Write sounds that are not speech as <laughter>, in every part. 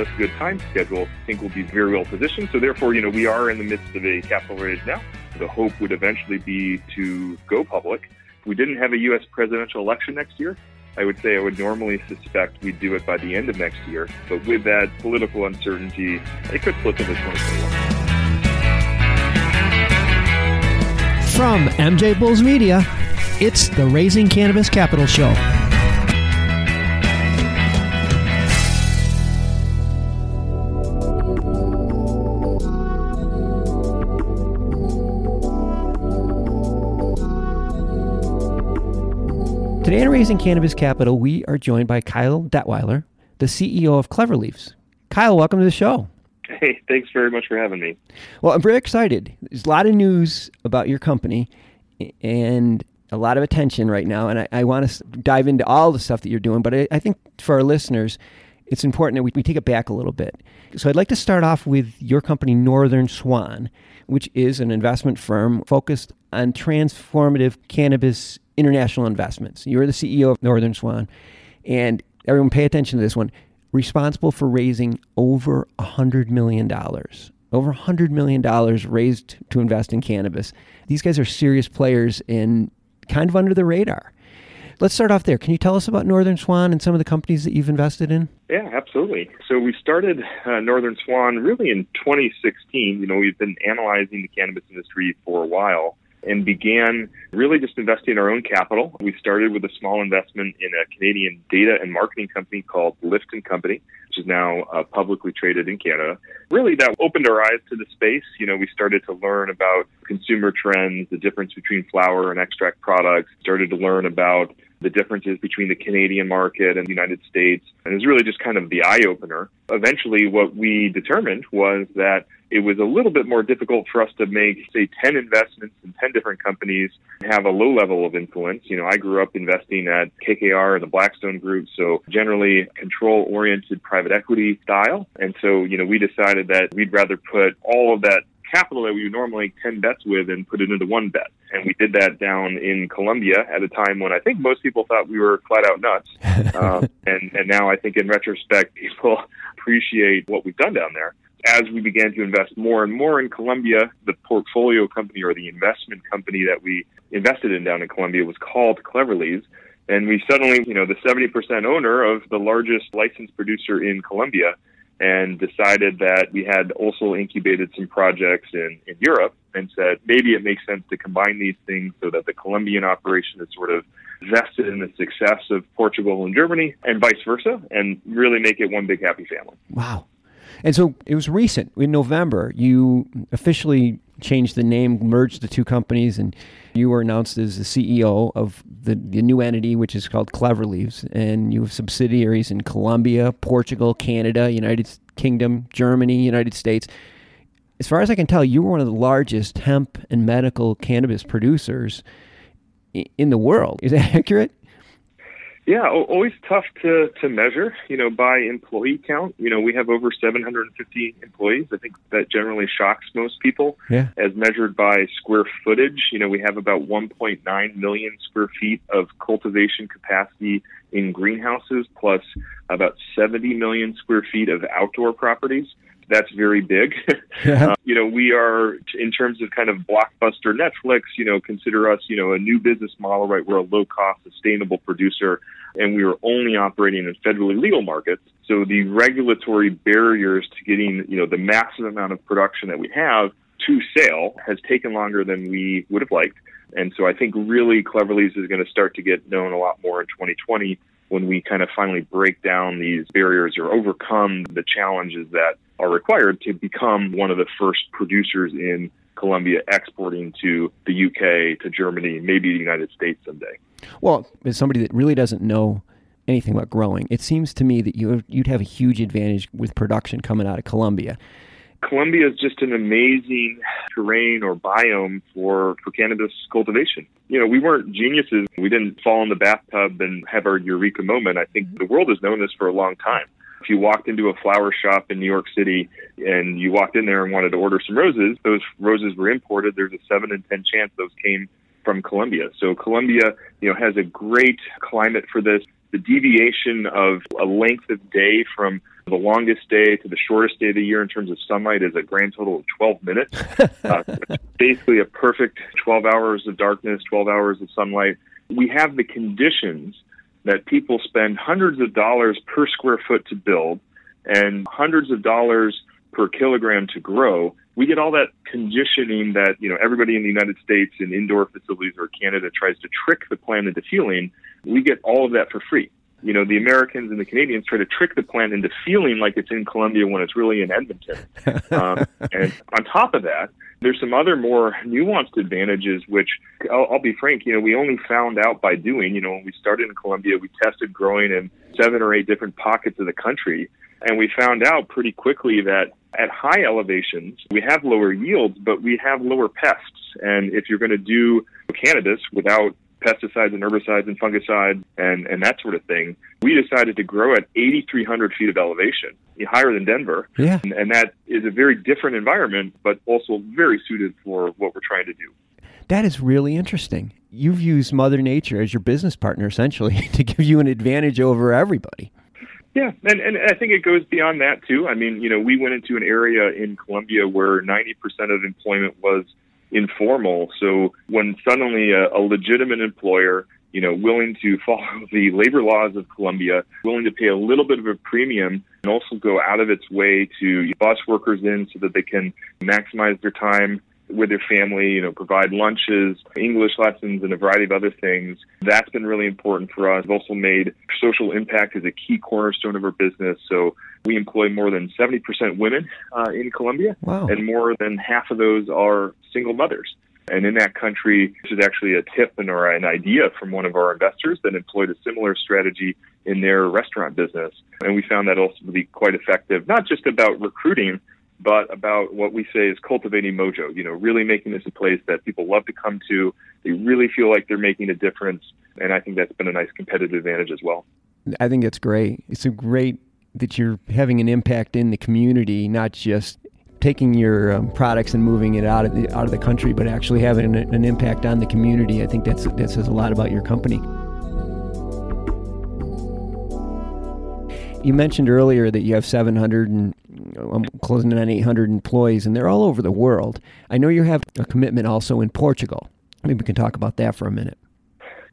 a good time schedule, I think we'll be very well positioned. So therefore, you know, we are in the midst of a capital raise now. The hope would eventually be to go public. If we didn't have a U.S. presidential election next year, I would say I would normally suspect we'd do it by the end of next year. But with that political uncertainty, it could slip into 2021. From MJ Bulls Media, it's the Raising Cannabis Capital Show. Today on Raising Cannabis Capital, we are joined by Kyle Detweiler, the CEO of Clever Leaves. Kyle, welcome to the show. Hey, thanks very much for having me. Well, I'm very excited. There's a lot of news about your company and a lot of attention right now. And I, I want to dive into all the stuff that you're doing. But I, I think for our listeners, it's important that we, we take it back a little bit. So I'd like to start off with your company, Northern Swan, which is an investment firm focused on transformative cannabis international investments. You're the CEO of Northern Swan, and everyone pay attention to this one. Responsible for raising over a hundred million dollars, over a hundred million dollars raised to invest in cannabis. These guys are serious players and kind of under the radar. Let's start off there. Can you tell us about Northern Swan and some of the companies that you've invested in? Yeah, absolutely. So we started uh, Northern Swan really in 2016. You know, we've been analyzing the cannabis industry for a while and began really just investing in our own capital. We started with a small investment in a Canadian data and marketing company called Lift and Company, which is now uh, publicly traded in Canada. Really, that opened our eyes to the space. You know, we started to learn about consumer trends, the difference between flower and extract products, started to learn about the differences between the Canadian market and the United States. And it was really just kind of the eye opener. Eventually, what we determined was that it was a little bit more difficult for us to make, say, 10 investments in 10 different companies and have a low level of influence. You know, I grew up investing at KKR and the Blackstone Group, so generally control oriented private equity style. And so, you know, we decided that we'd rather put all of that capital that we would normally 10 bets with and put it into one bet. And we did that down in Colombia at a time when I think most people thought we were flat out nuts. <laughs> um, and, and now I think in retrospect, <laughs> people appreciate what we've done down there. As we began to invest more and more in Colombia, the portfolio company or the investment company that we invested in down in Colombia was called Clever Leaves. And we suddenly, you know, the 70% owner of the largest licensed producer in Colombia and decided that we had also incubated some projects in, in Europe and said maybe it makes sense to combine these things so that the Colombian operation is sort of vested in the success of Portugal and Germany and vice versa and really make it one big happy family. Wow. And so it was recent in November. You officially changed the name, merged the two companies, and you were announced as the CEO of the, the new entity, which is called Clever Leaves. And you have subsidiaries in Colombia, Portugal, Canada, United Kingdom, Germany, United States. As far as I can tell, you were one of the largest hemp and medical cannabis producers in the world. Is that <laughs> accurate? Yeah, always tough to, to measure, you know, by employee count. You know, we have over 750 employees. I think that generally shocks most people. Yeah. As measured by square footage, you know, we have about 1.9 million square feet of cultivation capacity in greenhouses, plus about 70 million square feet of outdoor properties that's very big. <laughs> Yeah. uh, you know, we are in terms of kind of blockbuster Netflix. You know, consider us, you know, a new business model. Right, we're a low cost, sustainable producer, and we are only operating in federally legal markets. So the regulatory barriers to getting, you know, the massive amount of production that we have to sale has taken longer than we would have liked. And so I think really Clever Leaves is going to start to get known a lot more in 2020 when we kind of finally break down these barriers or overcome the challenges that are required to become one of the first producers in Colombia exporting to the UK, to Germany, maybe the United States someday. Well, as somebody that really doesn't know anything about growing, it seems to me that you you'd have a huge advantage with production coming out of Colombia. Colombia is just an amazing terrain or biome for, for cannabis cultivation. You know, we weren't geniuses. We didn't fall in the bathtub and have our eureka moment. I think mm-hmm. the world has known this for a long time. If you walked into a flower shop in New York City and you walked in there and wanted to order some roses, those roses were imported. There's a seven in ten chance those came from Colombia. So Colombia, you know, has a great climate for this. The deviation of a length of day from The longest day to the shortest day of the year in terms of sunlight is a grand total of 12 minutes. <laughs> uh, basically, a perfect 12 hours of darkness, 12 hours of sunlight. We have the conditions that people spend hundreds of dollars per square foot to build and hundreds of dollars per kilogram to grow. We get all that conditioning that you know everybody in the United States in indoor facilities or Canada tries to trick the plant into feeling. We get all of that for free you know, the Americans and the Canadians try to trick the plant into feeling like it's in Colombia when it's really in Edmonton. <laughs> um, and on top of that, there's some other more nuanced advantages, which I'll, I'll be frank, you know, we only found out by doing. You know, when we started in Colombia, we tested growing in seven or eight different pockets of the country. And we found out pretty quickly that at high elevations, we have lower yields, but we have lower pests. And if you're going to do cannabis without pesticides and herbicides and fungicides and, and that sort of thing, we decided to grow at 8,300 feet of elevation, higher than Denver. Yeah. And, and that is a very different environment, but also very suited for what we're trying to do. That is really interesting. You've used Mother Nature as your business partner essentially <laughs> to give you an advantage over everybody. Yeah, and, and I think it goes beyond that too. I mean, you know, we went into an area in Colombia where 90% of employment was informal. So when suddenly a, a legitimate employer, you know, willing to follow <laughs> the labor laws of Colombia, willing to pay a little bit of a premium and also go out of its way to bus workers in so that they can maximize their time with their family, you know, provide lunches, English lessons, and a variety of other things. That's been really important for us. We've also made social impact as a key cornerstone of our business. So we employ more than 70% women uh, in Colombia, wow. and more than half of those are single mothers. And in that country, this is actually a tip and or an idea from one of our investors that employed a similar strategy in their restaurant business. And we found that also to be quite effective, not just about recruiting, but about what we say is cultivating mojo, you know, really making this a place that people love to come to. They really feel like they're making a difference. And I think that's been a nice competitive advantage as well. I think that's great. It's a great that you're having an impact in the community, not just taking your um, products and moving it out of the out of the country, but actually having an, an impact on the community. I think that's that says a lot about your company. You mentioned earlier that you have 700 and I'm closing in on 800 employees, and they're all over the world. I know you have a commitment also in Portugal. Maybe we can talk about that for a minute.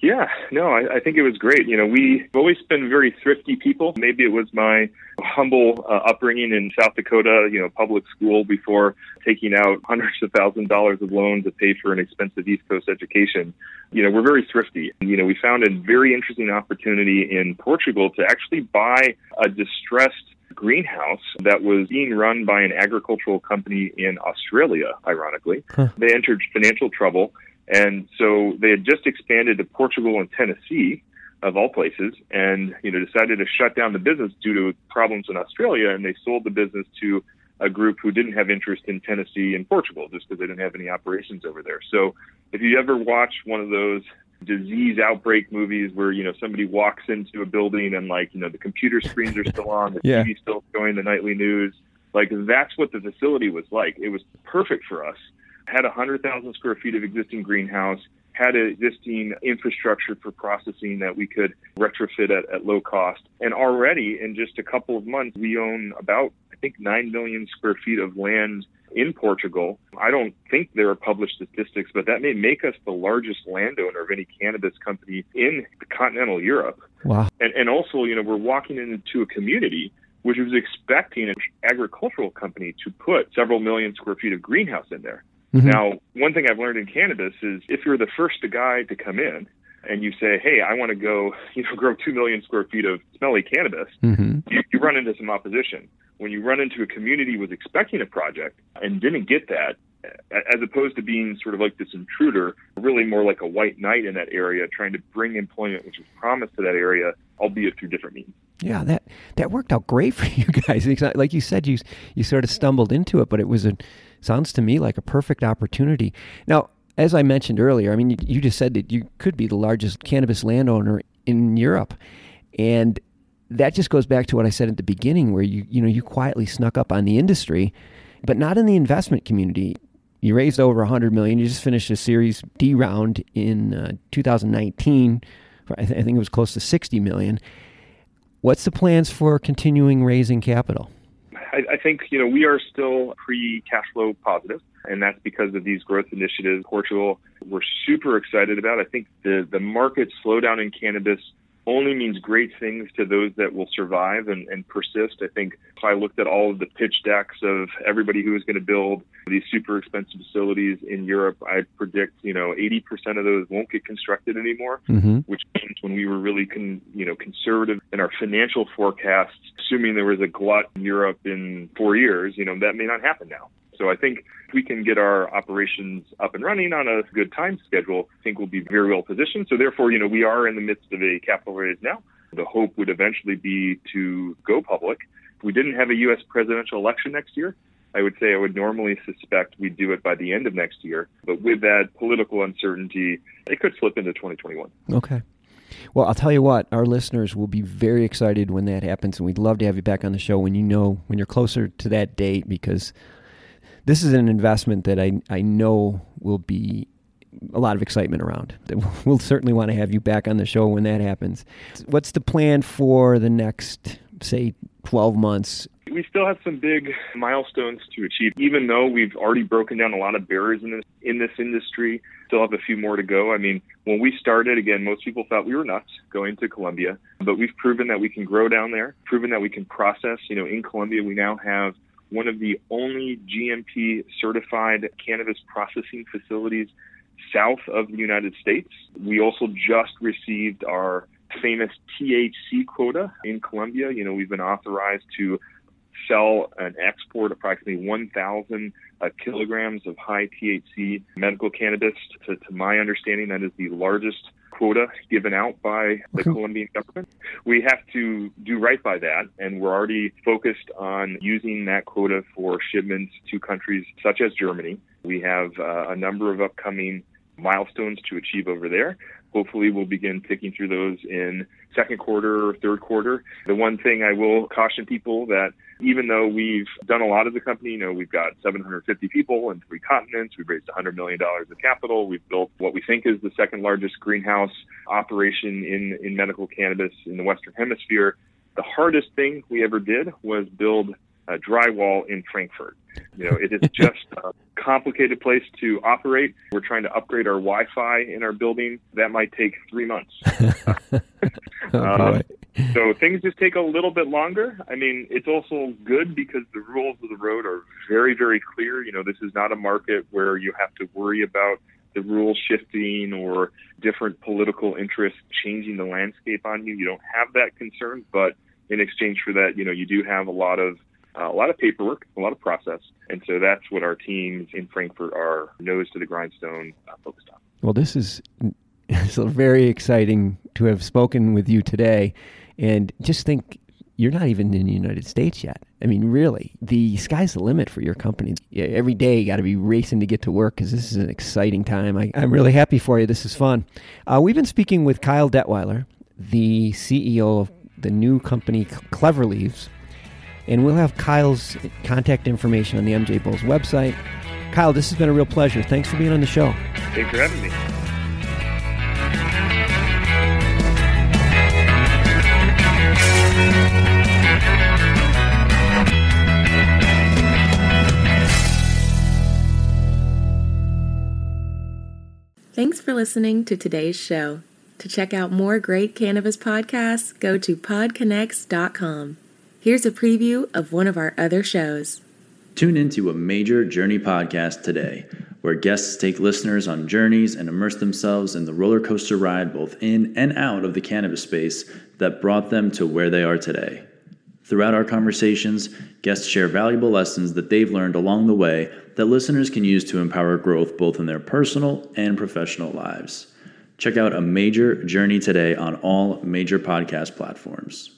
Yeah, no, I, I think it was great. You know, we've always been very thrifty people. Maybe it was my humble uh, upbringing in South Dakota, you know, public school before taking out hundreds of thousands of dollars of loans to pay for an expensive East Coast education. You know, we're very thrifty. You know, we found a very interesting opportunity in Portugal to actually buy a distressed greenhouse that was being run by an agricultural company in Australia, ironically. Huh. They entered financial trouble, and so they had just expanded to Portugal and Tennessee, of all places, and you know decided to shut down the business due to problems in Australia, and they sold the business to a group who didn't have interest in Tennessee and Portugal just because they didn't have any operations over there. So if you ever watch one of those disease outbreak movies where you know somebody walks into a building and like you know the computer screens are still on, the <laughs> yeah. TV's still showing the nightly news. Like that's what the facility was like. It was perfect for us. Had a hundred thousand square feet of existing greenhouse. Had existing infrastructure for processing that we could retrofit at, at low cost. And already in just a couple of months, we own about, I think, 9 million square feet of land in Portugal. I don't think there are published statistics, but that may make us the largest landowner of any cannabis company in continental Europe. Wow. And, and also, you know, we're walking into a community which was expecting an agricultural company to put several million square feet of greenhouse in there. Mm-hmm. Now, one thing I've learned in cannabis is if you're the first guy to come in and you say, "Hey, I want to go, <laughs> you know, grow two million square feet of smelly cannabis," mm-hmm. you, you run into some opposition when you run into a community was expecting a project and didn't get that, as opposed to being sort of like this intruder, really more like a white knight in that area, trying to bring employment which was promised to that area, albeit through different means. Yeah, that that worked out great <laughs> for you guys. Like you said, you you sort of stumbled into it, but it was a sounds to me like a perfect opportunity. Now, as I mentioned earlier, I mean, you, you just said that you could be the largest cannabis landowner in Europe, and that just goes back to what I said at the beginning, where you you know you quietly snuck up on the industry, but not in the investment community. You raised over 100 million. You just finished a Series D round in uh, 2019. I, th- I think it was close to 60 million. What's the plans for continuing raising capital? I, think you know we are still pre cash flow positive, and that's because of these growth initiatives. Portugal, we're super excited about. I think the the market slowdown in cannabis only means great things to those that will survive and, and persist. I think if I looked at all of the pitch decks of everybody who is going to build these super expensive facilities in Europe, I predict, you know, 80% of those won't get constructed anymore, mm-hmm. which means when we were really, con, you know, conservative in our financial forecasts, assuming there was a glut in Europe in four years, you know, that may not happen now. So I think if we can get our operations up and running on a good time schedule, I think we'll be very well positioned. So therefore, you know, we are in the midst of a capital raise now. The hope would eventually be to go public. If we didn't have a U.S. presidential election next year, I would say I would normally suspect we'd do it by the end of next year. But with that political uncertainty, it could slip into 2021. Okay. Well, I'll tell you what, our listeners will be very excited when that happens, and we'd love to have you back on the show when you know when you're closer to that date because this is an investment that I, I know will be a lot of excitement around. <laughs> We'll certainly want to have you back on the show when that happens. What's the plan for the next, say, 12 months? We still have some big milestones to achieve. Even though we've already broken down a lot of barriers in this, in this industry, still have a few more to go. I mean, when we started, again, most people thought we were nuts going to Colombia, but we've proven that we can grow down there, proven that we can process. You know, in Colombia, we now have one of the only GMP certified cannabis processing facilities south of the United States. We also just received our famous THC quota in Colombia. You know, we've been authorized to sell and export approximately 1,000 uh, kilograms of high THC medical cannabis. To, to my understanding, that is the largest quota given out by the okay. Colombian government. We have to do right by that, and we're already focused on using that quota for shipments to countries such as Germany. We have uh, a number of upcoming milestones to achieve over there. Hopefully, we'll begin ticking through those in second quarter or third quarter. The one thing I will caution people that even though we've done a lot of the company, you know, we've got 750 people in three continents, we've raised $100 million of capital, we've built what we think is the second largest greenhouse operation in, in medical cannabis in the Western Hemisphere. The hardest thing we ever did was build a drywall in Frankfurt. You know, it is <laughs> just a complicated place to operate. We're trying to upgrade our Wi-Fi in our building. That might take three months. <laughs> <laughs> oh, uh, so things just take a little bit longer. I mean, it's also good because the rules of the road are very, very clear. You know, this is not a market where you have to worry about the rules shifting or different political interests changing the landscape on you. You don't have that concern, but in exchange for that, you know, you do have a lot of uh, a lot of paperwork, a lot of process, and so that's what our teams in Frankfurt are nose to the grindstone uh, focused on. Well, this is <laughs> very exciting to have spoken with you today, and just think you're not even in the United States yet. I mean, really, the sky's the limit for your company. Every day, you got to be racing to get to work because this is an exciting time. I, am really happy for you. This is fun. Uh, we've been speaking with Kyle Detweiler, the CEO of the new company Clever Leaves. And we'll have Kyle's contact information on the MJ Bulls website. Kyle, this has been a real pleasure. Thanks for being on the show. Thanks for having me. Thanks for listening to today's show. To check out more great cannabis podcasts, go to podconnects.com. Here's a preview of one of our other shows. Tune into a major journey podcast today, where guests take listeners on journeys and immerse themselves in the roller coaster ride both in and out of the cannabis space that brought them to where they are today. Throughout our conversations, guests share valuable lessons that they've learned along the way that listeners can use to empower growth both in their personal and professional lives. Check out a major journey today on all major podcast platforms.